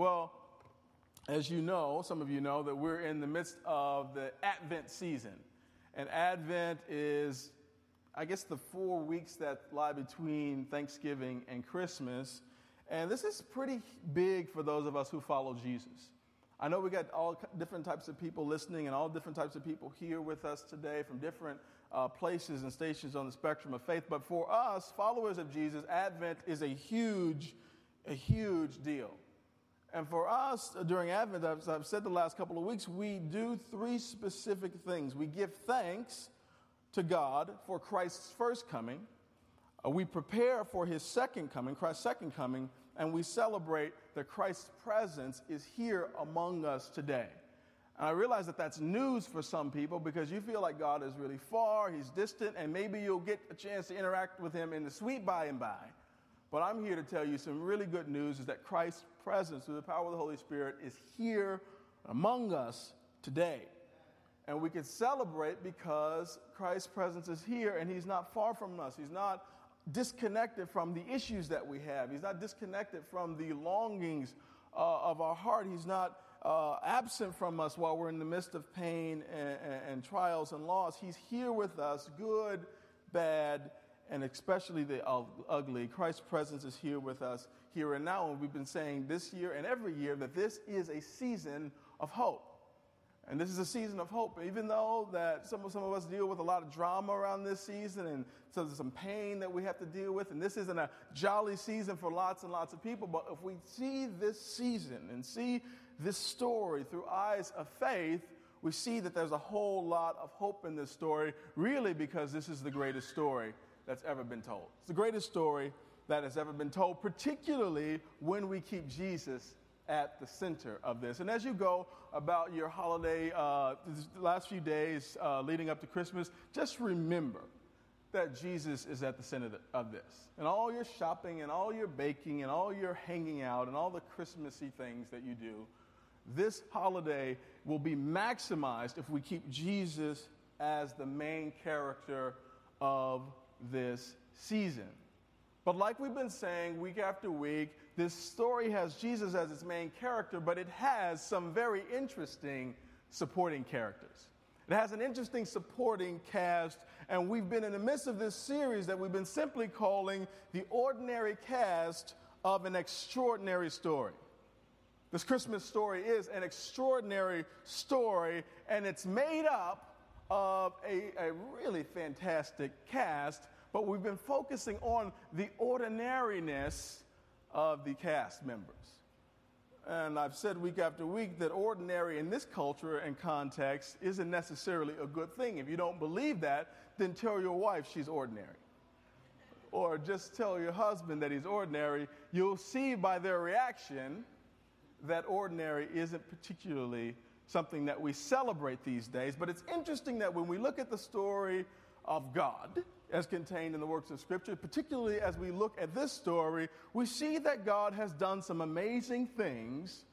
Well, as you know, some of you know that we're in the midst of the Advent season. And Advent is, I guess, the four weeks that lie between Thanksgiving and Christmas. And this is pretty big for those of us who follow Jesus. I know we got all different types of people listening and all different types of people here with us today from different uh, places and stations on the spectrum of faith. But for us, followers of Jesus, Advent is a huge, a huge deal. And for us, during Advent, as I've said the last couple of weeks, we do three specific things. We give thanks to God for Christ's first coming, uh, we prepare for his second coming, Christ's second coming, and we celebrate that Christ's presence is here among us today. And I realize that that's news for some people because you feel like God is really far, he's distant, and maybe you'll get a chance to interact with him in the sweet by and by. But I'm here to tell you some really good news is that Christ's presence through the power of the Holy Spirit is here among us today. And we can celebrate because Christ's presence is here and he's not far from us. He's not disconnected from the issues that we have. He's not disconnected from the longings uh, of our heart. He's not uh, absent from us while we're in the midst of pain and, and, and trials and loss. He's here with us, good, bad, and especially the ugly. Christ's presence is here with us here and now. And we've been saying this year and every year that this is a season of hope. And this is a season of hope. Even though that some of, some of us deal with a lot of drama around this season and so there's some pain that we have to deal with, and this isn't a jolly season for lots and lots of people, but if we see this season and see this story through eyes of faith, we see that there's a whole lot of hope in this story, really because this is the greatest story that's ever been told. It's the greatest story that has ever been told, particularly when we keep Jesus at the center of this. And as you go about your holiday, uh, the last few days uh, leading up to Christmas, just remember that Jesus is at the center of this. And all your shopping and all your baking and all your hanging out and all the Christmassy things that you do, this holiday will be maximized if we keep Jesus as the main character of this season. But like we've been saying week after week, this story has Jesus as its main character, but it has some very interesting supporting characters. It has an interesting supporting cast, and we've been in the midst of this series that we've been simply calling the ordinary cast of an extraordinary story. This Christmas story is an extraordinary story, and it's made up of a, a really fantastic cast, but we've been focusing on the ordinariness of the cast members. And I've said week after week that ordinary in this culture and context isn't necessarily a good thing. If you don't believe that, then tell your wife she's ordinary. Or just tell your husband that he's ordinary. You'll see by their reaction that ordinary isn't particularly something that we celebrate these days. But it's interesting that when we look at the story of God, as contained in the works of Scripture, particularly as we look at this story, we see that God has done some amazing things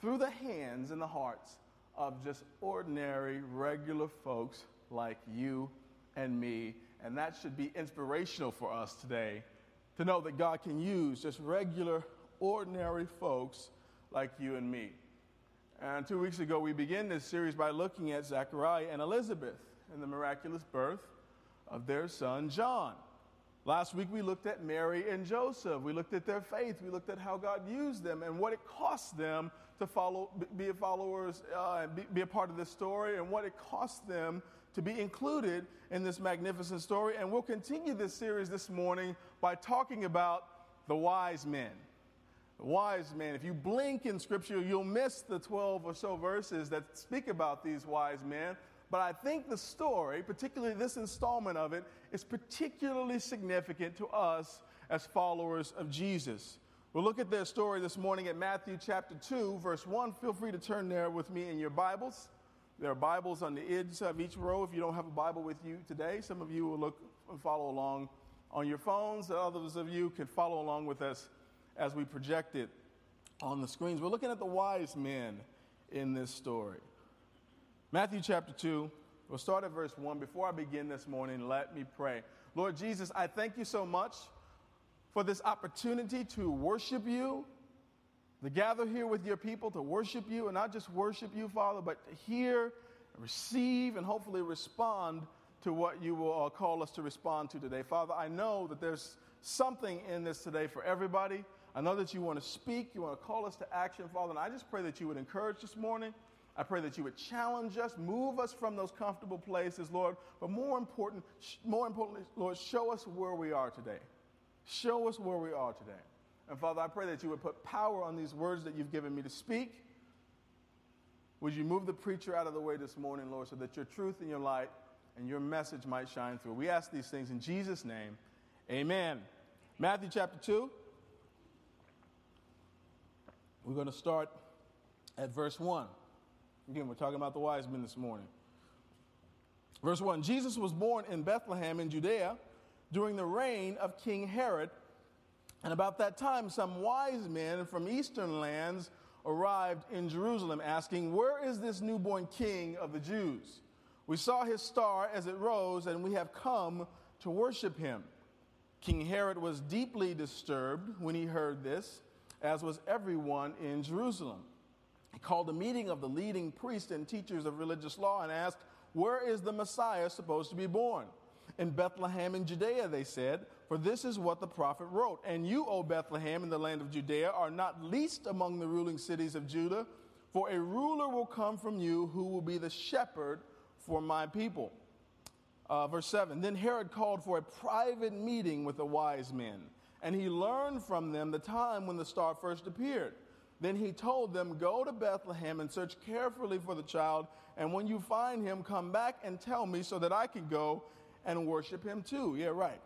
through the hands and the hearts of just ordinary, regular folks like you and me. And that should be inspirational for us today to know that God can use just regular, ordinary folks like you and me. And two weeks ago, we began this series by looking at Zechariah and Elizabeth and the miraculous birth of their son John. Last week, we looked at Mary and Joseph. We looked at their faith. We looked at how God used them and what it cost them to follow, be followers, uh, be, be a part of this story, and what it cost them to be included in this magnificent story. And we'll continue this series this morning by talking about the wise men wise men. If you blink in Scripture, you'll miss the 12 or so verses that speak about these wise men. But I think the story, particularly this installment of it, is particularly significant to us as followers of Jesus. We'll look at their story this morning at Matthew chapter 2, verse 1. Feel free to turn there with me in your Bibles. There are Bibles on the edge of each row. If you don't have a Bible with you today, some of you will look and follow along on your phones. Others of you can follow along with us as we project it on the screens. We're looking at the wise men in this story. Matthew chapter 2, we'll start at verse 1. Before I begin this morning, let me pray. Lord Jesus, I thank you so much for this opportunity to worship you to gather here with your people to worship you, and not just worship you, Father, but to hear, receive, and hopefully respond to what you will uh, call us to respond to today. Father, I know that there's something in this today for everybody. I know that you want to speak, you want to call us to action, Father, and I just pray that you would encourage this morning. I pray that you would challenge us, move us from those comfortable places, Lord. But more important, more importantly, Lord, show us where we are today. Show us where we are today. And Father, I pray that you would put power on these words that you've given me to speak. Would you move the preacher out of the way this morning, Lord, so that your truth and your light and your message might shine through? We ask these things in Jesus' name. Amen. Matthew chapter 2. We're going to start at verse 1. Again, we're talking about the wise men this morning. Verse 1 Jesus was born in Bethlehem in Judea during the reign of King Herod. And about that time, some wise men from eastern lands arrived in Jerusalem, asking, Where is this newborn king of the Jews? We saw his star as it rose, and we have come to worship him. King Herod was deeply disturbed when he heard this, as was everyone in Jerusalem. He called a meeting of the leading priests and teachers of religious law and asked, Where is the Messiah supposed to be born? In Bethlehem in Judea, they said, for this is what the prophet wrote. And you, O Bethlehem, in the land of Judea, are not least among the ruling cities of Judah, for a ruler will come from you who will be the shepherd for my people. Uh, verse 7 Then Herod called for a private meeting with the wise men, and he learned from them the time when the star first appeared. Then he told them, Go to Bethlehem and search carefully for the child, and when you find him, come back and tell me so that I can go and worship him too. Yeah, right.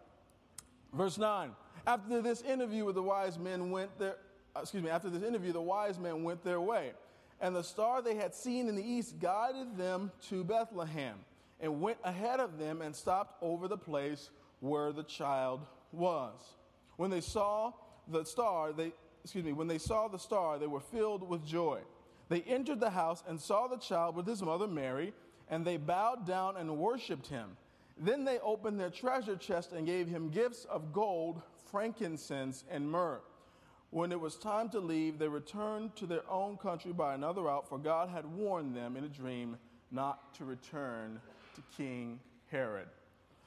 Verse 9. After this interview with the wise men went their uh, excuse me, after this interview, the wise men went their way. And the star they had seen in the east guided them to Bethlehem and went ahead of them and stopped over the place where the child was. When they saw the star, they excuse me, when they saw the star, they were filled with joy. They entered the house and saw the child with his mother Mary, and they bowed down and worshiped him. Then they opened their treasure chest and gave him gifts of gold, frankincense, and myrrh. When it was time to leave, they returned to their own country by another route, for God had warned them in a dream not to return to King Herod.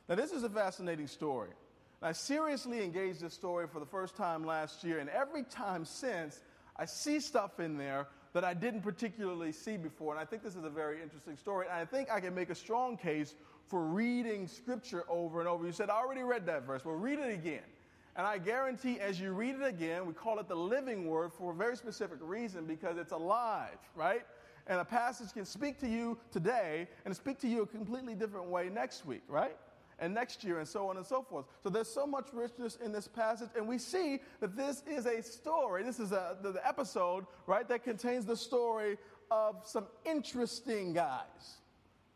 Now, this is a fascinating story. I seriously engaged this story for the first time last year, and every time since, I see stuff in there that I didn't particularly see before. And I think this is a very interesting story. And I think I can make a strong case for reading scripture over and over. You said, I already read that verse. Well, read it again. And I guarantee as you read it again, we call it the living word for a very specific reason because it's alive, right? And a passage can speak to you today and speak to you a completely different way next week, right? And next year, and so on and so forth. So there's so much richness in this passage, and we see that this is a story. This is a, the, the episode, right, that contains the story of some interesting guys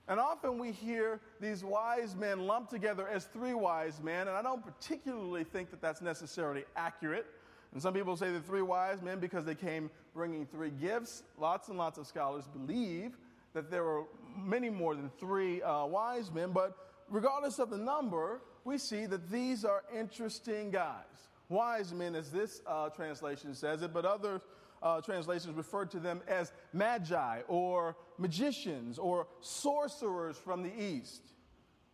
and often we hear these wise men lumped together as three wise men, and I don't particularly think that that's necessarily accurate. And some people say the three wise men because they came bringing three gifts. Lots and lots of scholars believe that there were many more than three uh, wise men, but regardless of the number, we see that these are interesting guys. Wise men, as this uh, translation says it, but other uh, translations refer to them as magi or magicians or sorcerers from the east,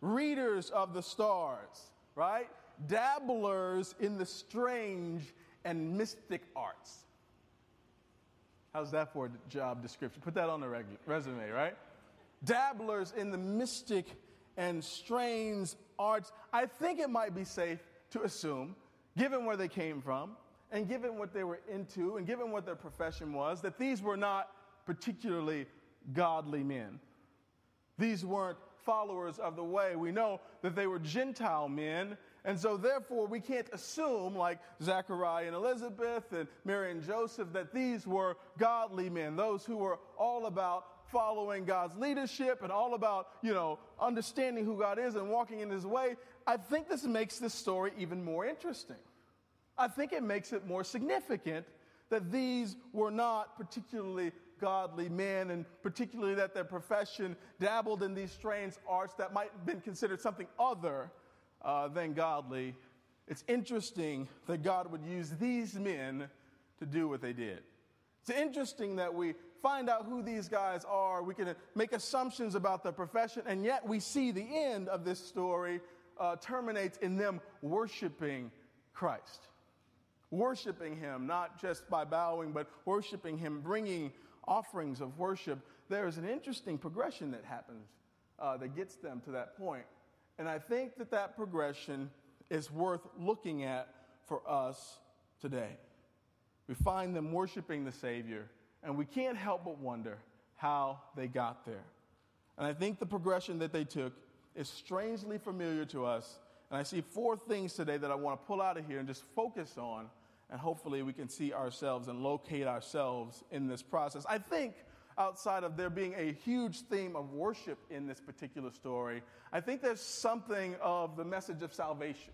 readers of the stars, right? Dabblers in the strange and mystic arts. How's that for a job description? Put that on regu- resume, right? Dabblers in the mystic and strange arts. I think it might be safe to assume, given where they came from, and given what they were into and given what their profession was, that these were not particularly godly men. These weren't followers of the way. We know that they were Gentile men, and so therefore we can't assume, like Zachariah and Elizabeth and Mary and Joseph, that these were godly men, those who were all about following God's leadership and all about, you know, understanding who God is and walking in his way. I think this makes this story even more interesting. I think it makes it more significant that these were not particularly godly men, and particularly that their profession dabbled in these strange arts that might have been considered something other uh, than godly. It's interesting that God would use these men to do what they did. It's interesting that we find out who these guys are. We can make assumptions about their profession, and yet we see the end of this story uh, terminates in them worshiping Christ. Worshiping Him, not just by bowing, but worshiping Him, bringing offerings of worship. There is an interesting progression that happens uh, that gets them to that point. And I think that that progression is worth looking at for us today. We find them worshiping the Savior, and we can't help but wonder how they got there. And I think the progression that they took is strangely familiar to us. And I see four things today that I want to pull out of here and just focus on, and hopefully we can see ourselves and locate ourselves in this process. I think outside of there being a huge theme of worship in this particular story, I think there's something of the message of salvation.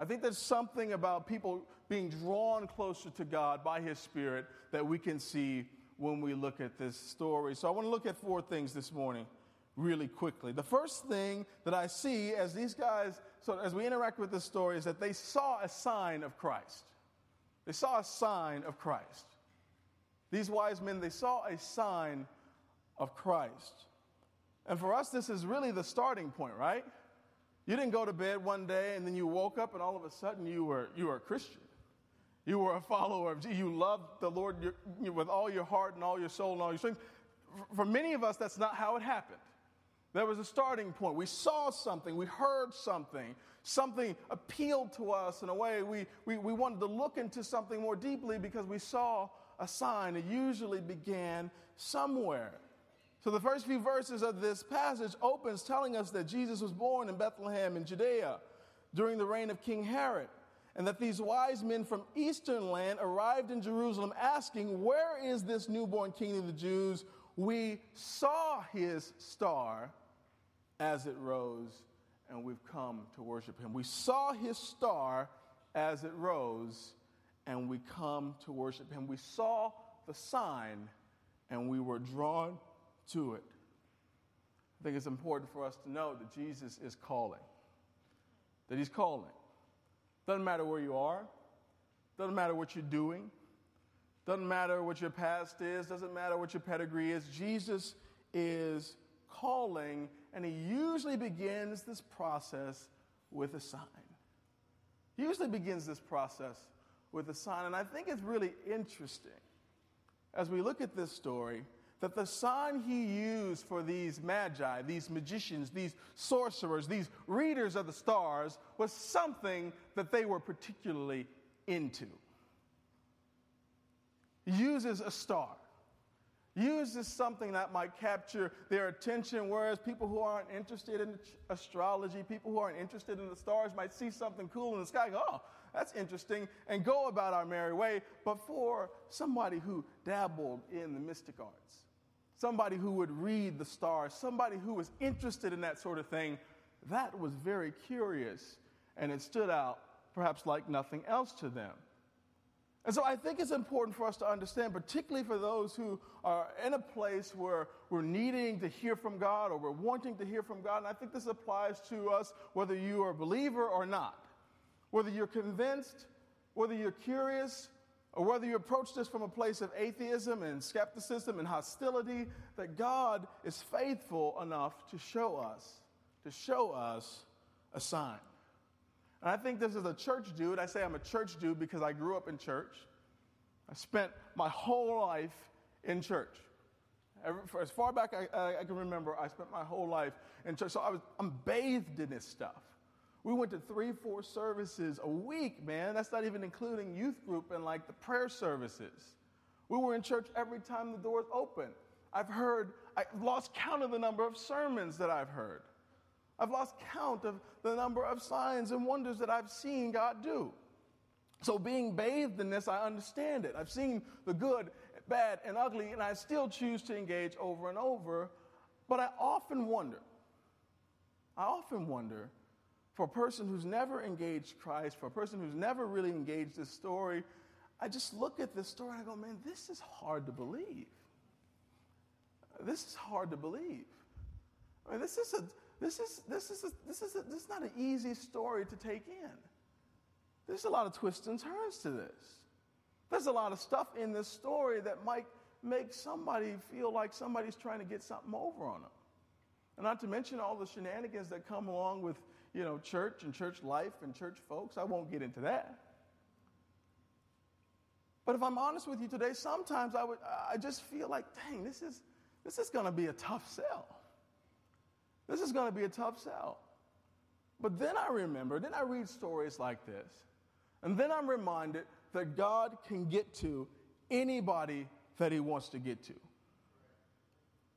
I think there's something about people being drawn closer to God by His Spirit that we can see when we look at this story. So I want to look at four things this morning really quickly. The first thing that I see as these guys, so as we interact with this story, is that they saw a sign of Christ. They saw a sign of Christ. These wise men, they saw a sign of Christ. And for us, this is really the starting point, right? You didn't go to bed one day and then you woke up and all of a sudden you were, you were a Christian. You were a follower of Jesus. You loved the Lord with all your heart and all your soul and all your strength. For many of us, that's not how it happened. There was a starting point. We saw something, we heard something, something appealed to us in a way. We, we, we wanted to look into something more deeply because we saw a sign. It usually began somewhere. So the first few verses of this passage opens telling us that Jesus was born in Bethlehem in Judea during the reign of King Herod, and that these wise men from eastern land arrived in Jerusalem asking, Where is this newborn king of the Jews? We saw his star as it rose, and we've come to worship him. We saw his star as it rose, and we come to worship him. We saw the sign, and we were drawn to it. I think it's important for us to know that Jesus is calling, that he's calling. Doesn't matter where you are, doesn't matter what you're doing, doesn't matter what your past is, doesn't matter what your pedigree is. Jesus is calling, and he usually begins this process with a sign. He usually begins this process with a sign, and I think it's really interesting as we look at this story that the sign he used for these magi, these magicians, these sorcerers, these readers of the stars was something that they were particularly into. Uses a star uses something that might capture their attention, whereas people who aren't interested in astrology, people who aren't interested in the stars, might see something cool in the sky, go, oh, that's interesting, and go about our merry way. But for somebody who dabbled in the mystic arts, somebody who would read the stars, somebody who was interested in that sort of thing, that was very curious, and it stood out perhaps like nothing else to them. And so I think it's important for us to understand, particularly for those who are in a place where we're needing to hear from God or we're wanting to hear from God. And I think this applies to us whether you are a believer or not, whether you're convinced, whether you're curious, or whether you approach this from a place of atheism and skepticism and hostility, that God is faithful enough to show us, to show us a sign. And I think this is a church dude. I say I'm a church dude because I grew up in church. I spent my whole life in church. as far back I, I, I, can remember, I spent my whole life in church. So I was, I'm bathed in this stuff. We went to three, four services a week, man. That's not even including youth group and like the prayer services. We were in church every time the doors opened. I've heard, I've lost count of the number of sermons that I've heard. I've lost count of the number of signs and wonders that I've seen God do. So, being bathed in this, I understand it. I've seen the good, bad, and ugly, and I still choose to engage over and over. But I often wonder, I often wonder, for a person who's never engaged Christ, for a person who's never really engaged this story, I just look at this story and I go, man, this is hard to believe. This is hard to believe. I mean, this is a this is, this, is a, this, is a, this is not an easy story to take in. There's a lot of twists and turns to this. There's a lot of stuff in this story that might make somebody feel like somebody's trying to get something over on them. And not to mention all the shenanigans that come along with, you know, church and church life and church folks. I won't get into that. But if I'm honest with you today, sometimes I, would, I just feel like, dang, this is, this is going to be a tough sell. This is going to be a tough sell. But then I remember, then I read stories like this, and then I'm reminded that God can get to anybody that He wants to get to.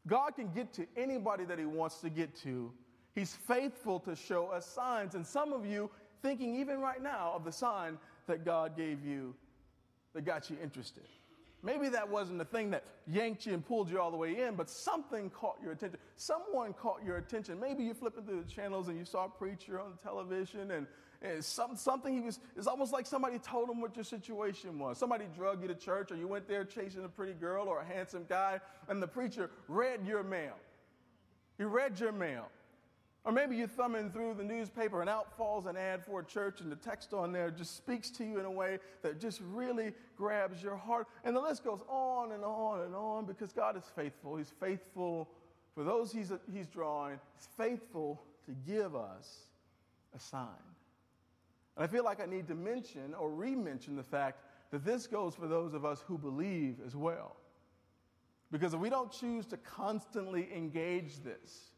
God can get to anybody that He wants to get to. He's faithful to show us signs. And some of you thinking, even right now, of the sign that God gave you that got you interested. Maybe that wasn't the thing that yanked you and pulled you all the way in, but something caught your attention. Someone caught your attention. Maybe you're flipping through the channels and you saw a preacher on television and, and some, something he was, it's almost like somebody told him what your situation was. Somebody drug you to church or you went there chasing a pretty girl or a handsome guy and the preacher read your mail. He read your mail. Or maybe you're thumbing through the newspaper and out falls an ad for a church, and the text on there just speaks to you in a way that just really grabs your heart. And the list goes on and on and on because God is faithful. He's faithful for those He's, he's drawing, He's faithful to give us a sign. And I feel like I need to mention or re mention the fact that this goes for those of us who believe as well. Because if we don't choose to constantly engage this,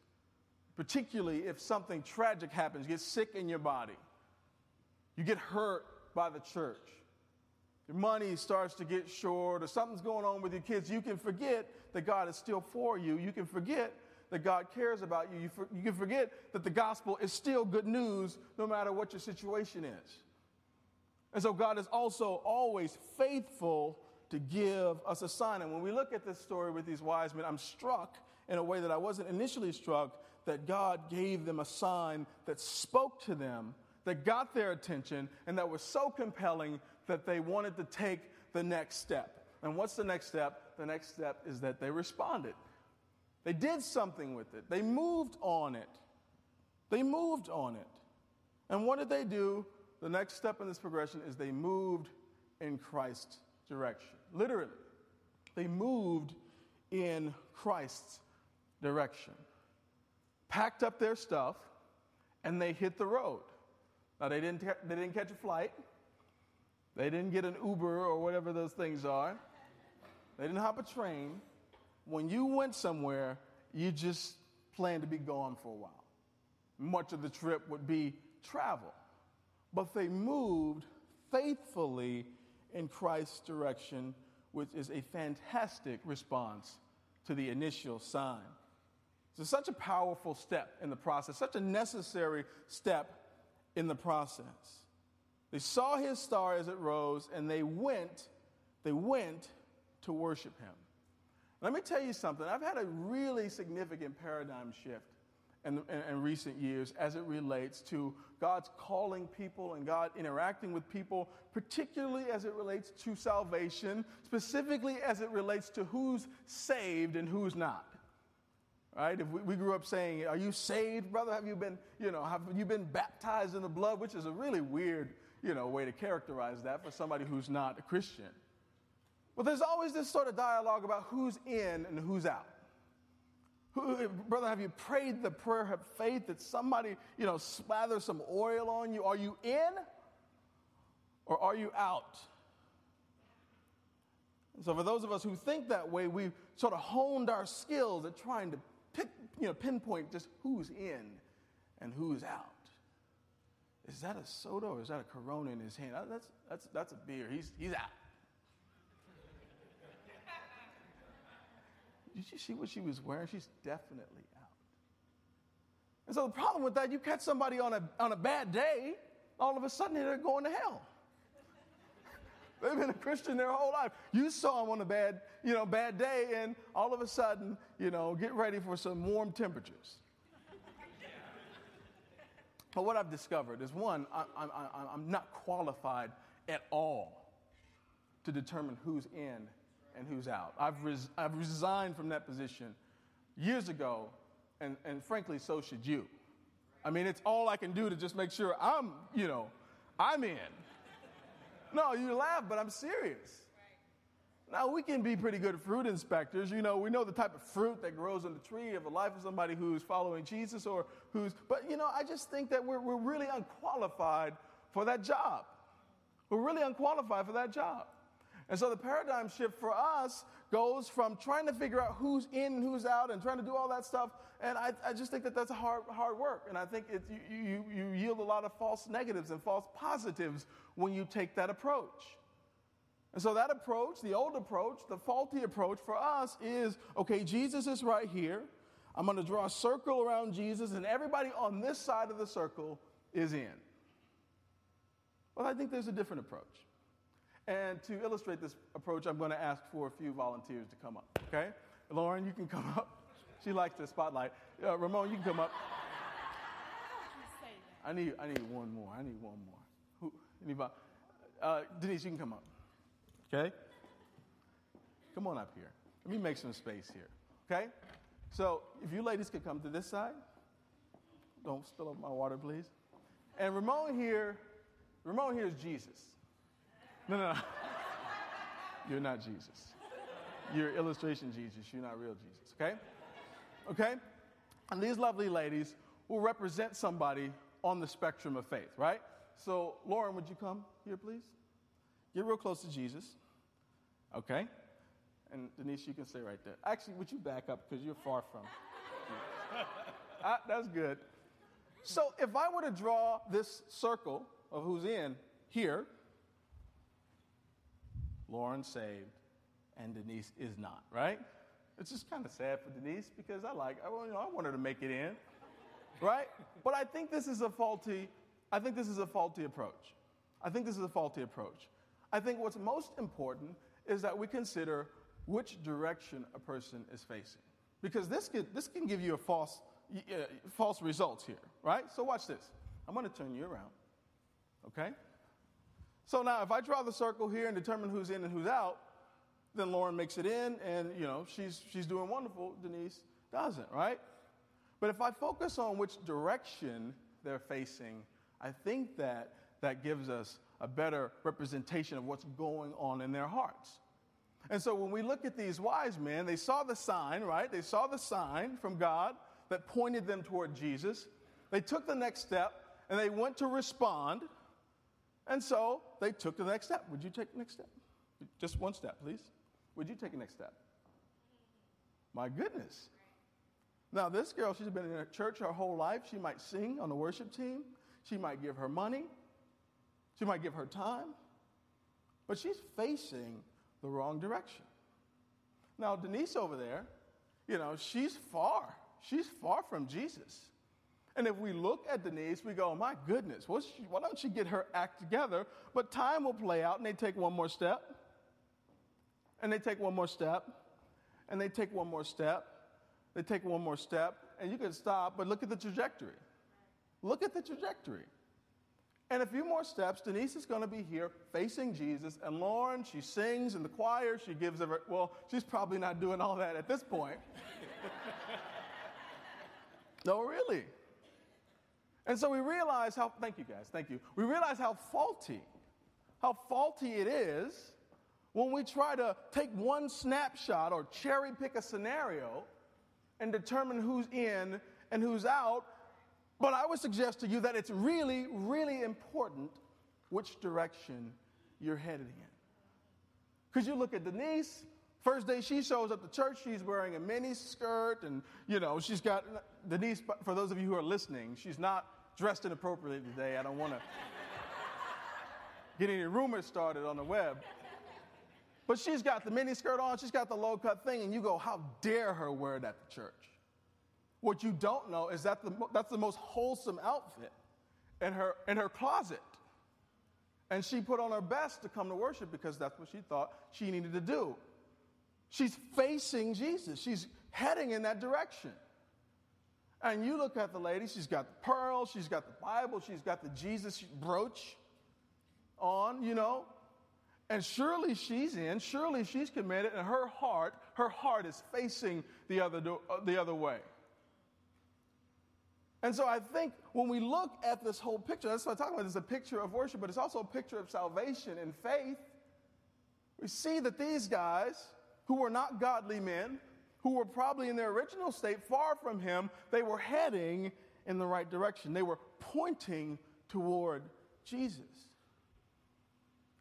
particularly if something tragic happens, you get sick in your body, you get hurt by the church, your money starts to get short, or something's going on with your kids, you can forget that God is still for you. You can forget that God cares about you. You, for, you can forget that the gospel is still good news no matter what your situation is. And so God is also always faithful to give us a sign. And when we look at this story with these wise men, I'm struck in a way that I wasn't initially struck that God gave them a sign that spoke to them, that got their attention, and that was so compelling that they wanted to take the next step. And what's the next step? The next step is that they responded. They did something with it, they moved on it. They moved on it. And what did they do? The next step in this progression is they moved in Christ's direction. Literally, they moved in Christ's direction packed up their stuff, and they hit the road. Now, they didn't, they didn't catch a flight, they didn't get an Uber or whatever those things are, they didn't hop a train. When you went somewhere, you just planned to be gone for a while. Much of the trip would be travel. But they moved faithfully in Christ's direction, which is a fantastic response to the initial sign. It's such a powerful step in the process, such a necessary step in the process. They saw his star as it rose and they went, they went to worship him. Let me tell you something. I've had a really significant paradigm shift in, in, in, recent years as it relates to God's calling people and God interacting with people, particularly as it relates to salvation, specifically as it relates to who's saved and who's not right? If we, we, grew up saying, "Are you saved, brother? Have you been, you know, have you been baptized in the blood?" Which is a really weird, you know, way to characterize that for somebody who's not a Christian. Well, there's always this sort of dialogue about who's in and who's out. Who, brother, have you prayed the prayer of faith that somebody, you know, slather some oil on you? Are you in or are you out? And so, for those of us who think that way, we've sort of honed our skills at trying to you know, pinpoint just who's in and who's out. Is that a soda or is that a Corona in his hand? Uh, that's, that's, that's a beer. He's, he's out. Did you see what she was wearing? She's definitely out. And so the problem with that, you catch somebody on a, on a bad day, all of a sudden they're going to hell. They've been a Christian their whole life. You saw them on a bad, you know, bad day, and all of a sudden, you know, get ready for some warm temperatures. but what I've discovered is one, I, am not qualified at all to determine who's in and who's out. I've, res, I've resigned from that position years ago, and, and frankly, so should you. I mean, it's all I can do to just make sure I'm, you know, I'm in. No, you laugh, but I'm serious. Now, we can be pretty good fruit inspectors. You know, we know the type of fruit that grows on the tree of the life of somebody who's following Jesus or who's, but you know, I just think that we're, we're really unqualified for that job. We're really unqualified for that job. And so the paradigm shift for us goes from trying to figure out who's in and who's out and trying to do all that stuff. And I, I just think that that's hard, hard work. And I think it, you, you, you yield a lot of false negatives and false positives when you take that approach. And so that approach, the old approach, the faulty approach for us is okay, Jesus is right here. I'm going to draw a circle around Jesus, and everybody on this side of the circle is in. Well, I think there's a different approach. And to illustrate this approach, I'm going to ask for a few volunteers to come up, okay? Lauren, you can come up. She likes the spotlight. Uh, Ramon, you can come up. I need, I need one more. I need one more. Who, anybody? Uh, Denise, you can come up. Okay? Come on up here. Let me make some space here. Okay? So if you ladies could come to this side. Don't spill up my water, please. And Ramon here, Ramon here is Jesus. No, no, no. You're not Jesus. You're illustration Jesus. You're not real Jesus. Okay? Okay? And these lovely ladies will represent somebody on the spectrum of faith, right? So, Lauren, would you come here, please? Get real close to Jesus. Okay? And Denise, you can stay right there. Actually, would you back up because you're far from. ah, that's good. So, if I were to draw this circle of who's in here, Lauren saved and Denise is not, right? It's just kind of sad for Denise because I like, I, you know, I want her to make it in, right? But I think this is a faulty, I think this is a faulty approach. I think this is a faulty approach. I think what's most important is that we consider which direction a person is facing. Because this can, this can give you a false, uh, false results here, right? So watch this. I'm going to turn you around, okay? So now if I draw the circle here and determine who's in and who's out, then Lauren makes it in and, you know, she's, she's doing wonderful. Denise doesn't, right? But if I focus on which direction they're facing, I think that that gives us a better representation of what's going on in their hearts. And so when we look at these wise men, they saw the sign, right? They saw the sign from God that pointed them toward Jesus. They took the next step and they went to respond. And so they took the next step. Would you take the next step? Just one step, please. Would you take the next step? My goodness. Now, this girl, she's been in a church her whole life. She might sing on the worship team. She might give her money. She might give her time, but she's facing the wrong direction. Now, Denise over there, you know, she's far. She's far from Jesus. And if we look at Denise, we go, my goodness, she, why don't she get her act together? But time will play out, and they take one more step, and they take one more step, and they take one more step, they take one more step, and you can stop, but look at the trajectory. Look at the trajectory. And a few more steps, Denise is going to be here facing Jesus. And Lauren, she sings in the choir. She gives her, well, she's probably not doing all that at this point. no, really. And so we realize how, thank you guys, thank you. We realize how faulty, how faulty it is when we try to take one snapshot or cherry pick a scenario and determine who's in and who's out but I would suggest to you that it's really, really important which direction you're headed in. Because you look at Denise, first day she shows up to church, she's wearing a mini skirt, and you know, she's got Denise, for those of you who are listening, she's not dressed inappropriately today. I don't want to get any rumors started on the web. But she's got the mini skirt on, she's got the low cut thing, and you go, How dare her wear that to church? What you don't know is that the, that's the most wholesome outfit in her, in her closet. And she put on her best to come to worship because that's what she thought she needed to do. She's facing Jesus, she's heading in that direction. And you look at the lady, she's got the pearls, she's got the Bible, she's got the Jesus brooch on, you know. And surely she's in, surely she's committed, and her heart, her heart is facing the other, do- uh, the other way. And so I think when we look at this whole picture, that's what I'm talking about. It's a picture of worship, but it's also a picture of salvation and faith. we see that these guys, who were not godly men, who were probably in their original state far from him, they were heading in the right direction. They were pointing toward Jesus.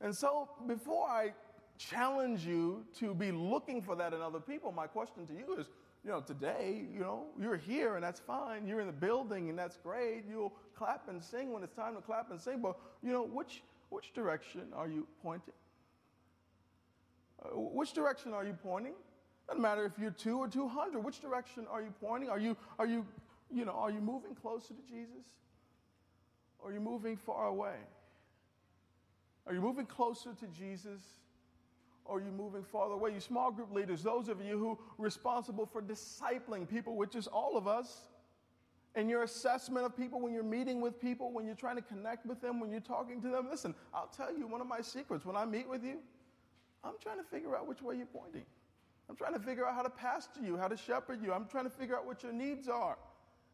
And so, before I challenge you to be looking for that in other people, my question to you is you know, today, you know, you're here and that's fine. You're in the building and that's great. You'll clap and sing when it's time to clap and sing. But, you know, which, which direction are you pointing? Uh, which direction are you pointing? Doesn't matter if you're two or 200. Which direction are you pointing? Are you, are you, you know, are you moving closer to Jesus? Or are you moving far away? Are you moving closer to Jesus? Or are you moving farther away? You small group leaders, those of you who are responsible for discipling people, which is all of us, and your assessment of people when you're meeting with people, when you're trying to connect with them, when you're talking to them. Listen, I'll tell you one of my secrets. When I meet with you, I'm trying to figure out which way you're pointing. I'm trying to figure out how to pastor you, how to shepherd you. I'm trying to figure out what your needs are.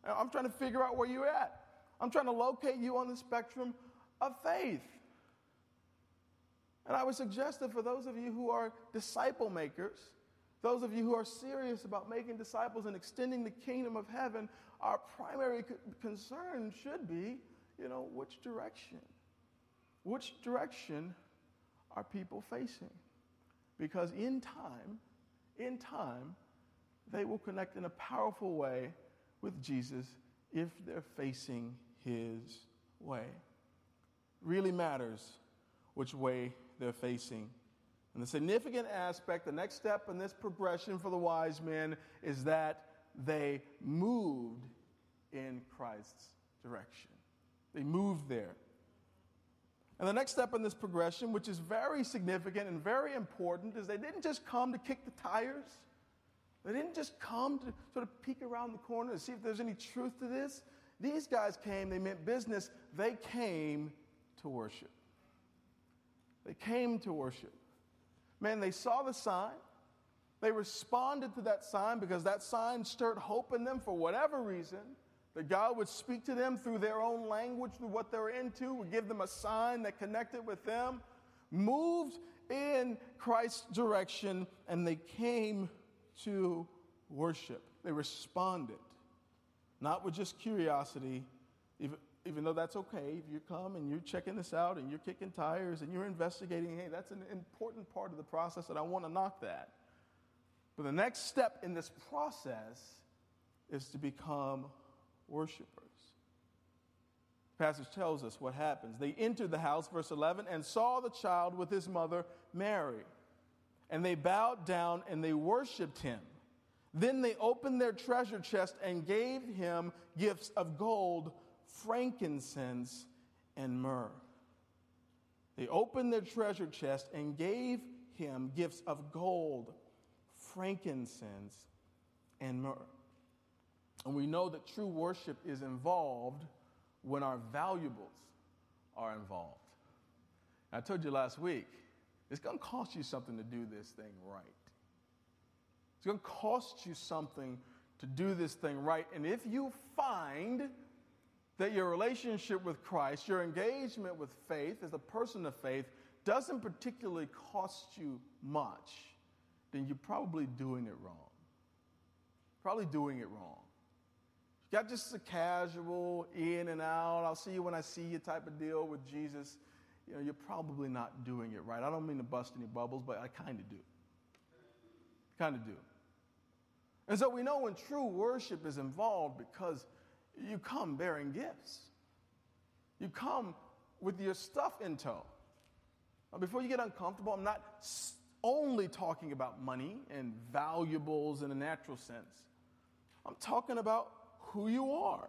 I'm trying to figure out where you're at. I'm trying to locate you on the spectrum of faith. And I would suggest that for those of you who are disciple makers, those of you who are serious about making disciples and extending the kingdom of heaven, our primary concern should be, you know, which direction? Which direction are people facing? Because in time, in time, they will connect in a powerful way with Jesus if they're facing his way. Really matters which way they're facing. And the significant aspect, the next step in this progression for the wise men is that they moved in Christ's direction. They moved there. And the next step in this progression, which is very significant and very important, is they didn't just come to kick the tires. They didn't just come to sort of peek around the corner to see if there's any truth to this. These guys came, they meant business. They came to worship. They came to worship. Man, they saw the sign. They responded to that sign because that sign stirred hope in them for whatever reason. That God would speak to them through their own language, through what they were into, would give them a sign that connected with them. Moved in Christ's direction, and they came to worship. They responded, not with just curiosity, even, even though that's okay, if you come and you're checking this out and you're kicking tires and you're investigating, hey, that's an important part of the process, and I want to knock that. But the next step in this process is to become worshipers. The passage tells us what happens. They entered the house, verse 11, and saw the child with his mother, Mary. And they bowed down and they worshiped him. Then they opened their treasure chest and gave him gifts of gold frankincense, and myrrh. They opened their treasure chest and gave him gifts of gold, frankincense, and myrrh. And we know that true worship is involved when our valuables are involved. I told you last week, it's going to cost you something to do this thing right. It's going to cost you something to do this thing right. And if you find that your relationship with Christ, your engagement with faith as a person of faith, doesn't particularly cost you much, then you're probably doing it wrong. Probably doing it wrong. Got just a casual in and out, I'll see you when I see you type of deal with Jesus. You know, you're probably not doing it right. I don't mean to bust any bubbles, but I kind of do. Kind of do. And so we know when true worship is involved because you come bearing gifts. You come with your stuff in tow. Now, before you get uncomfortable, I'm not only talking about money and valuables in a natural sense. I'm talking about who you are.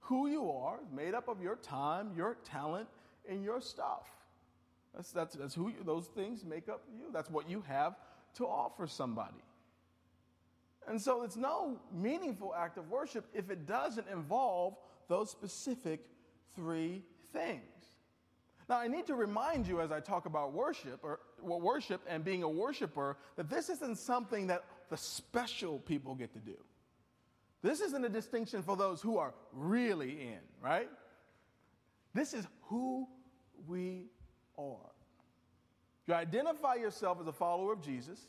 Who you are, made up of your time, your talent, and your stuff. That's, that's, that's who you, those things make up you. That's what you have to offer somebody. And so it's no meaningful act of worship if it doesn't involve those specific three things. Now, I need to remind you as I talk about worship or well, worship and being a worshiper that this isn't something that the special people get to do. This isn't a distinction for those who are really in, right? This is who we are. You identify yourself as a follower of Jesus,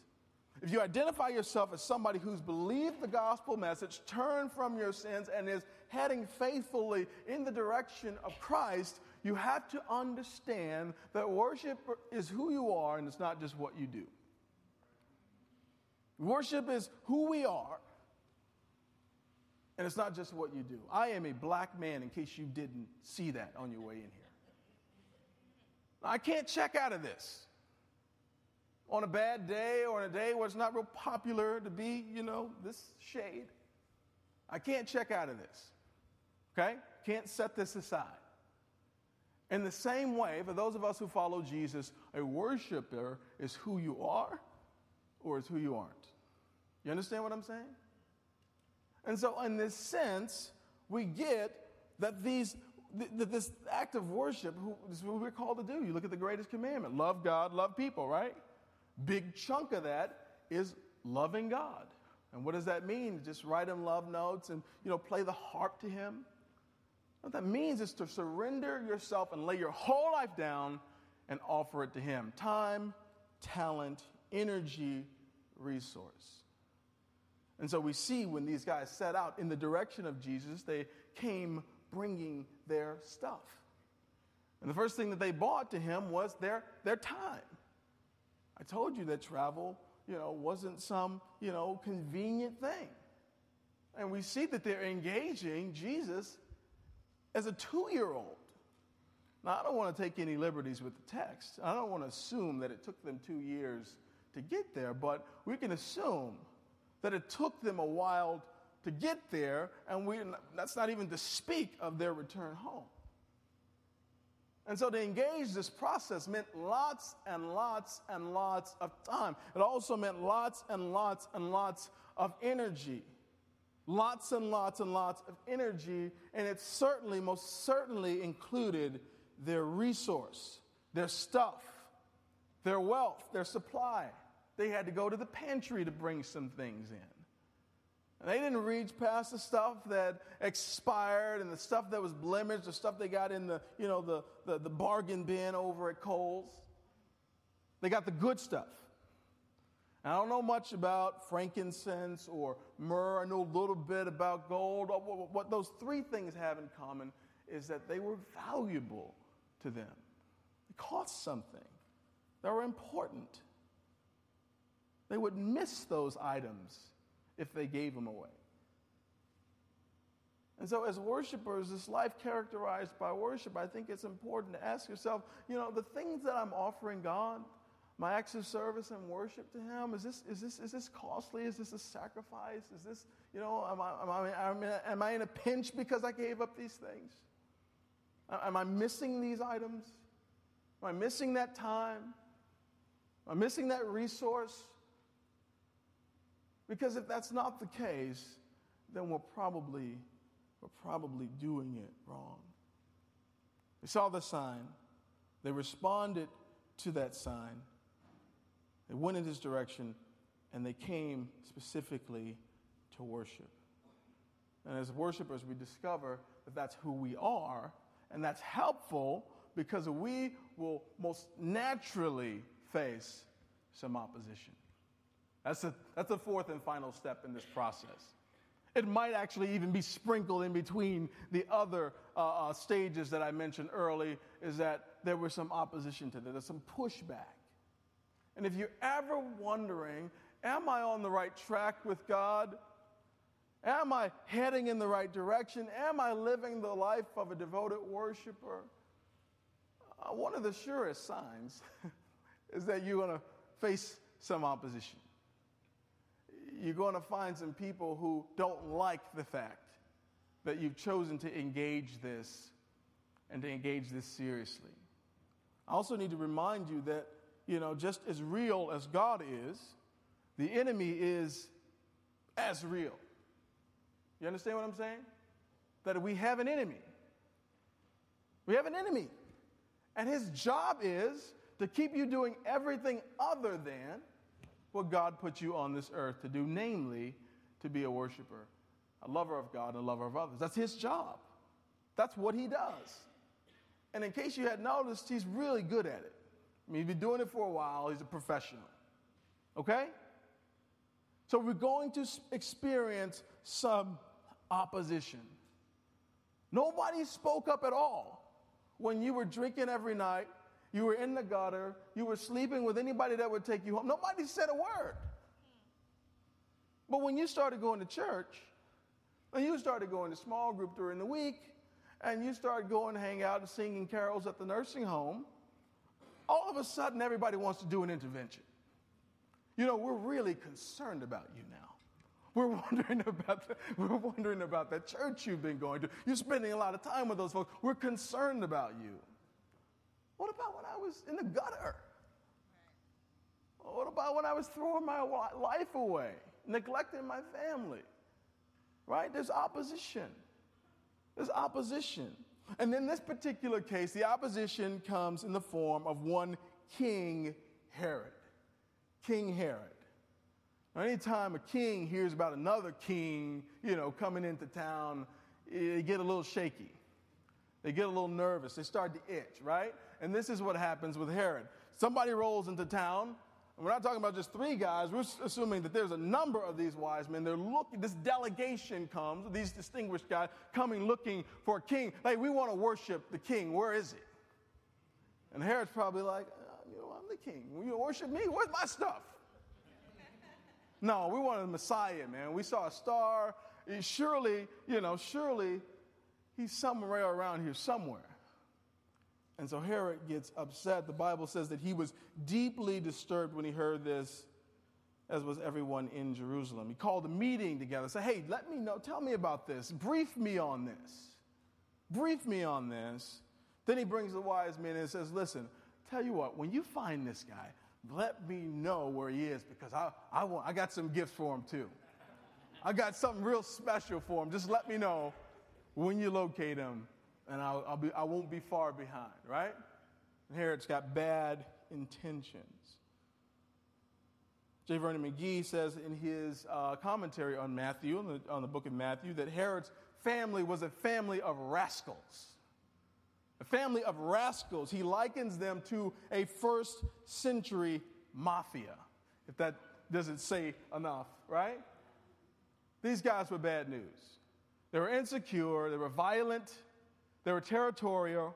if you identify yourself as somebody who's believed the gospel message, turned from your sins, and is heading faithfully in the direction of Christ, you have to understand that worship is who you are and it's not just what you do. Worship is who we are, and it's not just what you do. I am a black man, in case you didn't see that on your way in here. I can't check out of this on a bad day or on a day where it's not real popular to be, you know, this shade. I can't check out of this. Okay? Can't set this aside. In the same way, for those of us who follow Jesus, a worshiper is who you are or is who you aren't. You understand what I'm saying? And so, in this sense, we get that these that this act of worship is what we're called to do. You look at the greatest commandment love God, love people, right? Big chunk of that is loving God. And what does that mean? Just write him love notes and you know play the harp to him. What that means is to surrender yourself and lay your whole life down and offer it to him. Time, talent, energy, resource. And so we see when these guys set out in the direction of Jesus, they came bringing their stuff. And the first thing that they bought to him was their, their time. I told you that travel, you know, wasn't some, you know, convenient thing. And we see that they're engaging Jesus as a two year old. Now, I don't want to take any liberties with the text. I don't want to assume that it took them two years to get there, but we can assume that it took them a while to get there, and we, that's not even to speak of their return home. And so to engage this process meant lots and lots and lots of time. It also meant lots and lots and lots of energy. Lots and lots and lots of energy, and it certainly, most certainly included their resource, their stuff, their wealth, their supply. They had to go to the pantry to bring some things in. And they didn't reach past the stuff that expired and the stuff that was blemished, the stuff they got in the, you know, the, the, the bargain bin over at Kohl's. They got the good stuff. I don't know much about frankincense or myrrh. I know a little bit about gold. What those three things have in common is that they were valuable to them. They cost something. They were important. They would miss those items if they gave them away. And so, as worshipers, this life characterized by worship, I think it's important to ask yourself, you know, the things that I'm offering God, my acts of service and worship to Him, is this, is this, is this costly? Is this a sacrifice? Is this, you know, am I, am I, am I in a pinch because I gave up these things? Am I missing these items? Am I missing that time? Am I missing that resource? Because if that's not the case, then we're probably, we're probably doing it wrong. They saw the sign, they responded to that sign, they went in this direction, and they came specifically to worship. And as worshipers, we discover that that's who we are, and that's helpful because we will most naturally face some opposition. That's the, that's the fourth and final step in this process. It might actually even be sprinkled in between the other uh, uh, stages that I mentioned early, is that there was some opposition to that, there's some pushback. And if you're ever wondering, am I on the right track with God? Am I heading in the right direction? Am I living the life of a devoted worshiper? Uh, one of the surest signs is that you're going to face some opposition you're going to find some people who don't like the fact that you've chosen to engage this and to engage this seriously. I also need to remind you that, you know, just as real as God is, the enemy is as real. You understand what I'm saying? That we have an enemy. We have an enemy. And his job is to keep you doing everything other than what God put you on this earth to do, namely, to be a worshiper, a lover of God, a lover of others. That's his job. That's what he does. And in case you had noticed, he's really good at it. I mean, he's been doing it for a while, he's a professional. Okay? So we're going to experience some opposition. Nobody spoke up at all when you were drinking every night, you were in the gutter, you were sleeping with anybody that would take you home. Nobody said a word. But when you started going to church, and you started going to small group during the week, and you started going to hang out and singing carols at the nursing home, all of a sudden everybody wants to do an intervention. You know, we're really concerned about you now. We're wondering about the, we're wondering about that church you've been going to. You're spending a lot of time with those folks. We're concerned about you. What about when I was in the gutter? What about when I was throwing my life away, neglecting my family? Right? There's opposition. There's opposition. And in this particular case, the opposition comes in the form of one King Herod. King Herod. Anytime a king hears about another king, you know, coming into town, eh, they get a little shaky. They get a little nervous. They start to itch, right? And this is what happens with Herod. Somebody rolls into town. And We're not talking about just three guys. We're assuming that there's a number of these wise men. They're looking, this delegation comes, these distinguished guys coming looking for a king. Hey, we want to worship the king. Where is he? And Herod's probably like, uh, you know, I'm the king. You worship me? Where's my stuff? no, we wanted a Messiah, man. We saw a star. Surely, you know, surely he's somewhere around here somewhere. And so Herod gets upset. The Bible says that he was deeply disturbed when he heard this, as was everyone in Jerusalem. He called a meeting together, said, Hey, let me know, tell me about this, brief me on this. Brief me on this. Then he brings the wise men and says, Listen, Tell you what, when you find this guy, let me know where he is because I, I, want, I got some gifts for him too. I got something real special for him. Just let me know when you locate him, and I'll, I'll be, I won't be far behind, right? And Herod's got bad intentions. J. Vernon McGee says in his uh, commentary on Matthew, on the, on the book of Matthew, that Herod's family was a family of rascals a family of rascals. He likens them to a first century mafia, if that doesn't say enough, right? These guys were bad news. They were insecure, they were violent, they were territorial,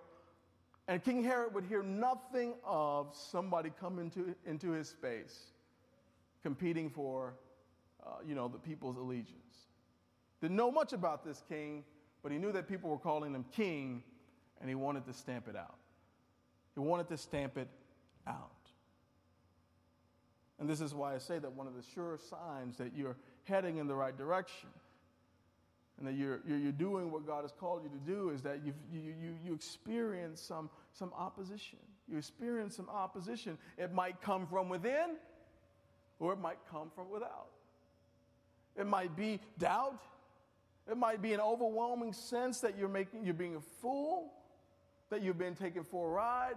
and King Herod would hear nothing of somebody coming into, into his space competing for, uh, you know, the people's allegiance. Didn't know much about this king, but he knew that people were calling him king and he wanted to stamp it out. He wanted to stamp it out. And this is why I say that one of the sure signs that you're heading in the right direction and that you're, you're, doing what God has called you to do is that you, you, you experience some, some opposition. You experience some opposition. It might come from within or it might come from without. It might be doubt. It might be an overwhelming sense that you're making you're being a fool that you've been taken for a ride.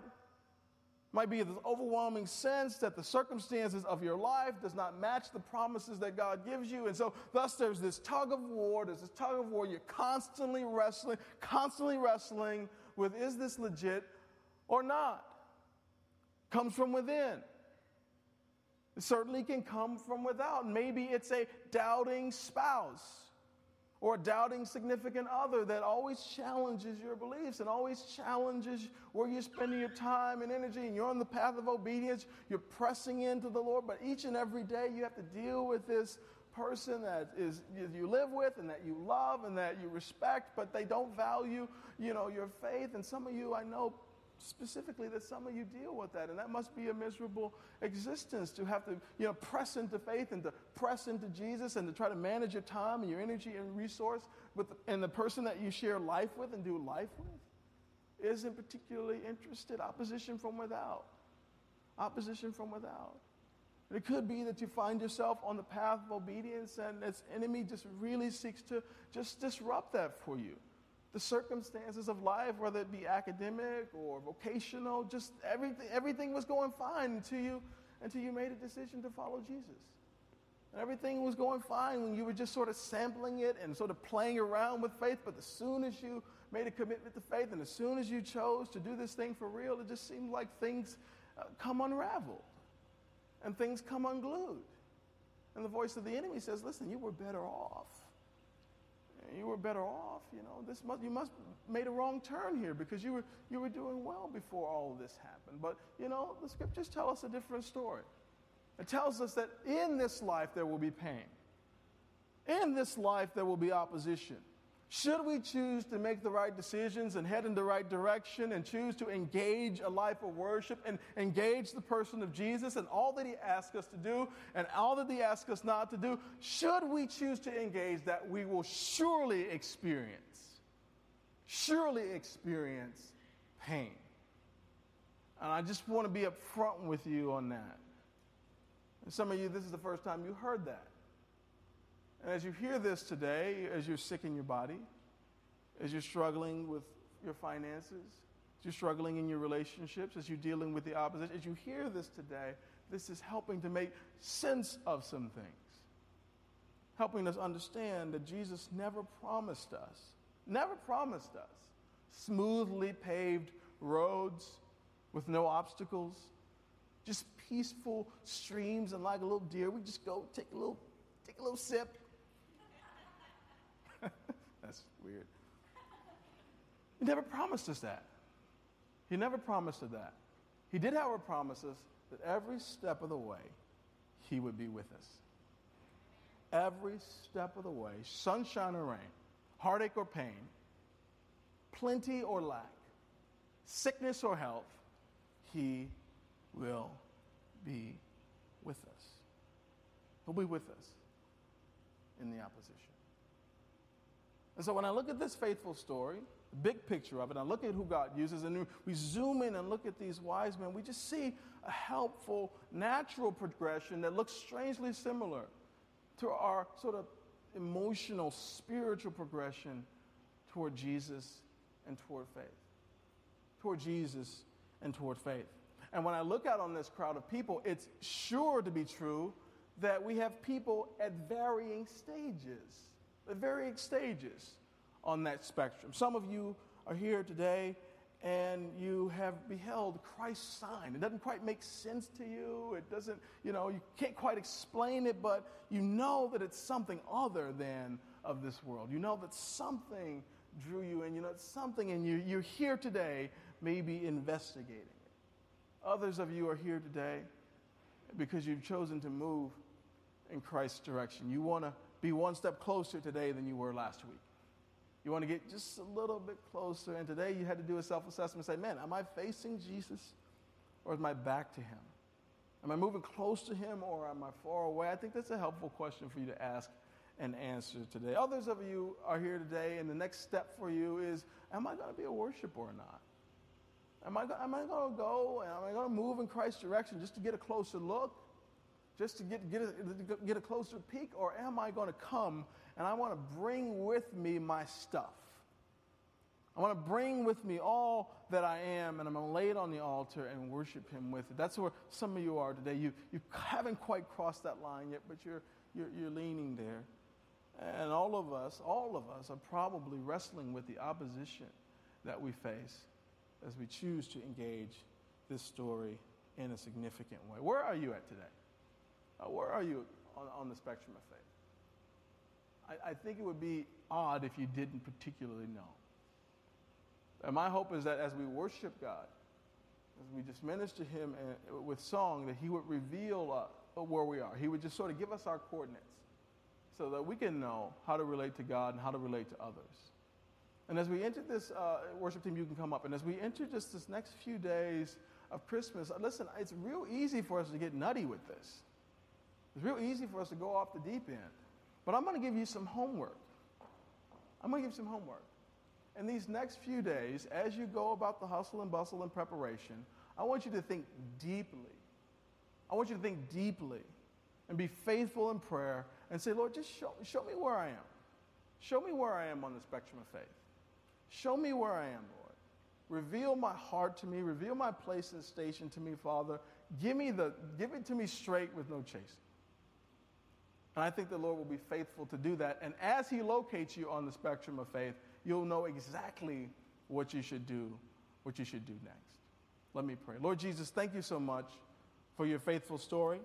Might be this overwhelming sense that the circumstances of your life does not match the promises that God gives you. And so, thus, there's this tug of war. There's this tug of war. You're constantly wrestling, constantly wrestling with is this legit or not? Comes from within. It certainly can come from without. Maybe it's a doubting spouse or doubting significant other that always challenges your beliefs and always challenges where you're spending your time and energy and you're on the path of obedience, you're pressing into the Lord, but each and every day you have to deal with this person that is you live with and that you love and that you respect, but they don't value, you know, your faith. And some of you I know specifically that some of you deal with that. And that must be a miserable existence to have to you know press into faith and to press into jesus and to try to manage your time and your energy and resource with and the person that you share life with and do life with isn't particularly interested. Opposition from without. Opposition from without. It could be that you find yourself on the path of obedience and its enemy just really seeks to just disrupt that for you the circumstances of life, whether it be academic or vocational, just everything, everything was going fine until you, until you made a decision to follow Jesus. And everything was going fine when you were just sort of sampling it and sort of playing around with faith. But as soon as you made a commitment to faith and as soon as you chose to do this thing for real, it just seemed like things, uh, come unraveled and things come unglued. And the voice of the enemy says, Listen, you were better off. You were better off. You know, this must, you must made a wrong turn here because you were, you were doing well before all of this happened. But, you know, the scriptures tell us a different story. It tells us that in this life there will be pain. In this life there will be opposition. Should we choose to make the right decisions and head in the right direction and choose to engage a life of worship and engage the person of Jesus and all that he asks us to do and all that he asks us not to do, should we choose to engage that, we will surely experience, surely experience pain. And I just want to be upfront with you on that. And some of you, this is the first time you heard that. And as you hear this today, as you're sick in your body, as you're struggling with your finances, as you're struggling in your relationships, as you're dealing with the opposition, as you hear this today, this is helping to make sense of some things. Helping us understand that Jesus never promised us, never promised us smoothly paved roads with no obstacles, just peaceful streams, and like a little deer, we just go take a little, take a little sip, that's weird. He never promised us that. He never promised us that. He did, however, promise us that every step of the way, He would be with us. Every step of the way, sunshine or rain, heartache or pain, plenty or lack, sickness or health, He will be with us. He'll be with us in the opposition. And so when I look at this faithful story, the big picture of it, I look at who God uses, and we zoom in and look at these wise men, we just see a helpful, natural progression that looks strangely similar to our sort of emotional, spiritual progression toward Jesus and toward faith. Toward Jesus and toward faith. And when I look out on this crowd of people, it's sure to be true that we have people at varying stages at varying stages on that spectrum. Some of you are here today and you have beheld Christ's sign. It doesn't quite make sense to you. It doesn't, you know, you can't quite explain it, but you know that it's something other than of this world. You know that something drew you in. You know something, and you, you're here today, maybe investigating it. Others of you are here today because you've chosen to move in Christ's direction. You want to be one step closer today than you were last week. You want to get just a little bit closer. And today you had to do a self assessment and say, man, am I facing Jesus or is my back to him? Am I moving close to him or am I far away? I think that's a helpful question for you to ask and answer today. Others of you are here today, and the next step for you is Am I going to be a worshiper or not? Am I, am I going to go and am I going to move in Christ's direction just to get a closer look? Just to get, get, a, get a closer peek? Or am I going to come and I want to bring with me my stuff? I want to bring with me all that I am, and I'm going to lay it on the altar and worship Him with it. That's where some of you are today. You, you haven't quite crossed that line yet, but you're, you're, you're leaning there. And all of us, all of us, are probably wrestling with the opposition that we face as we choose to engage this story in a significant way. Where are you at today? Uh, where are you on, on, the spectrum of faith? I, I think it would be odd if you didn't particularly know. And my hope is that as we worship God, as we just minister Him and, with song, that He would reveal uh, where we are. He would just sort of give us our coordinates so that we can know how to relate to God and how to relate to others. And as we enter this uh, worship team, you can come up. And as we enter just this next few days of Christmas, listen, it's real easy for us to get nutty with this. It's real easy for us to go off the deep end. But I'm going to give you some homework. I'm going to give you some homework. In these next few days, as you go about the hustle and bustle and preparation, I want you to think deeply. I want you to think deeply and be faithful in prayer and say, Lord, just show, show me where I am. Show me where I am on the spectrum of faith. Show me where I am, Lord. Reveal my heart to me. Reveal my place and station to me, Father. Give me the give it to me straight with no chasing. And I think the Lord will be faithful to do that. And as He locates you on the spectrum of faith, you'll know exactly what you should do, what you should do next. Let me pray. Lord Jesus, thank you so much for your faithful story.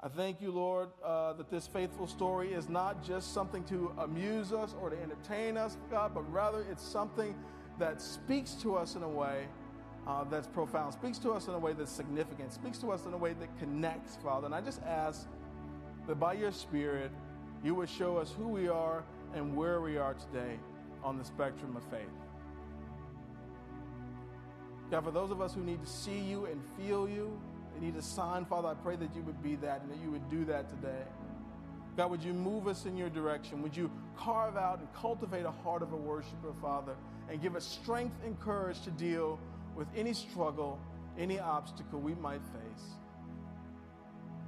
I thank you, Lord, uh, that this faithful story is not just something to amuse us or to entertain us, God, but rather it's something that speaks to us in a way uh, that's profound, speaks to us in a way that's significant, speaks to us in a way that connects, Father. And I just ask that by your Spirit, you would show us who we are and where we are today on the spectrum of faith. God, for those of us who need to see you and feel you, they need a sign, Father, I pray that you would be that and that you would do that today. God, would you move us in your direction? Would you carve out and cultivate a heart of a worshiper, Father, and give us strength and courage to deal with any struggle, any obstacle we might face?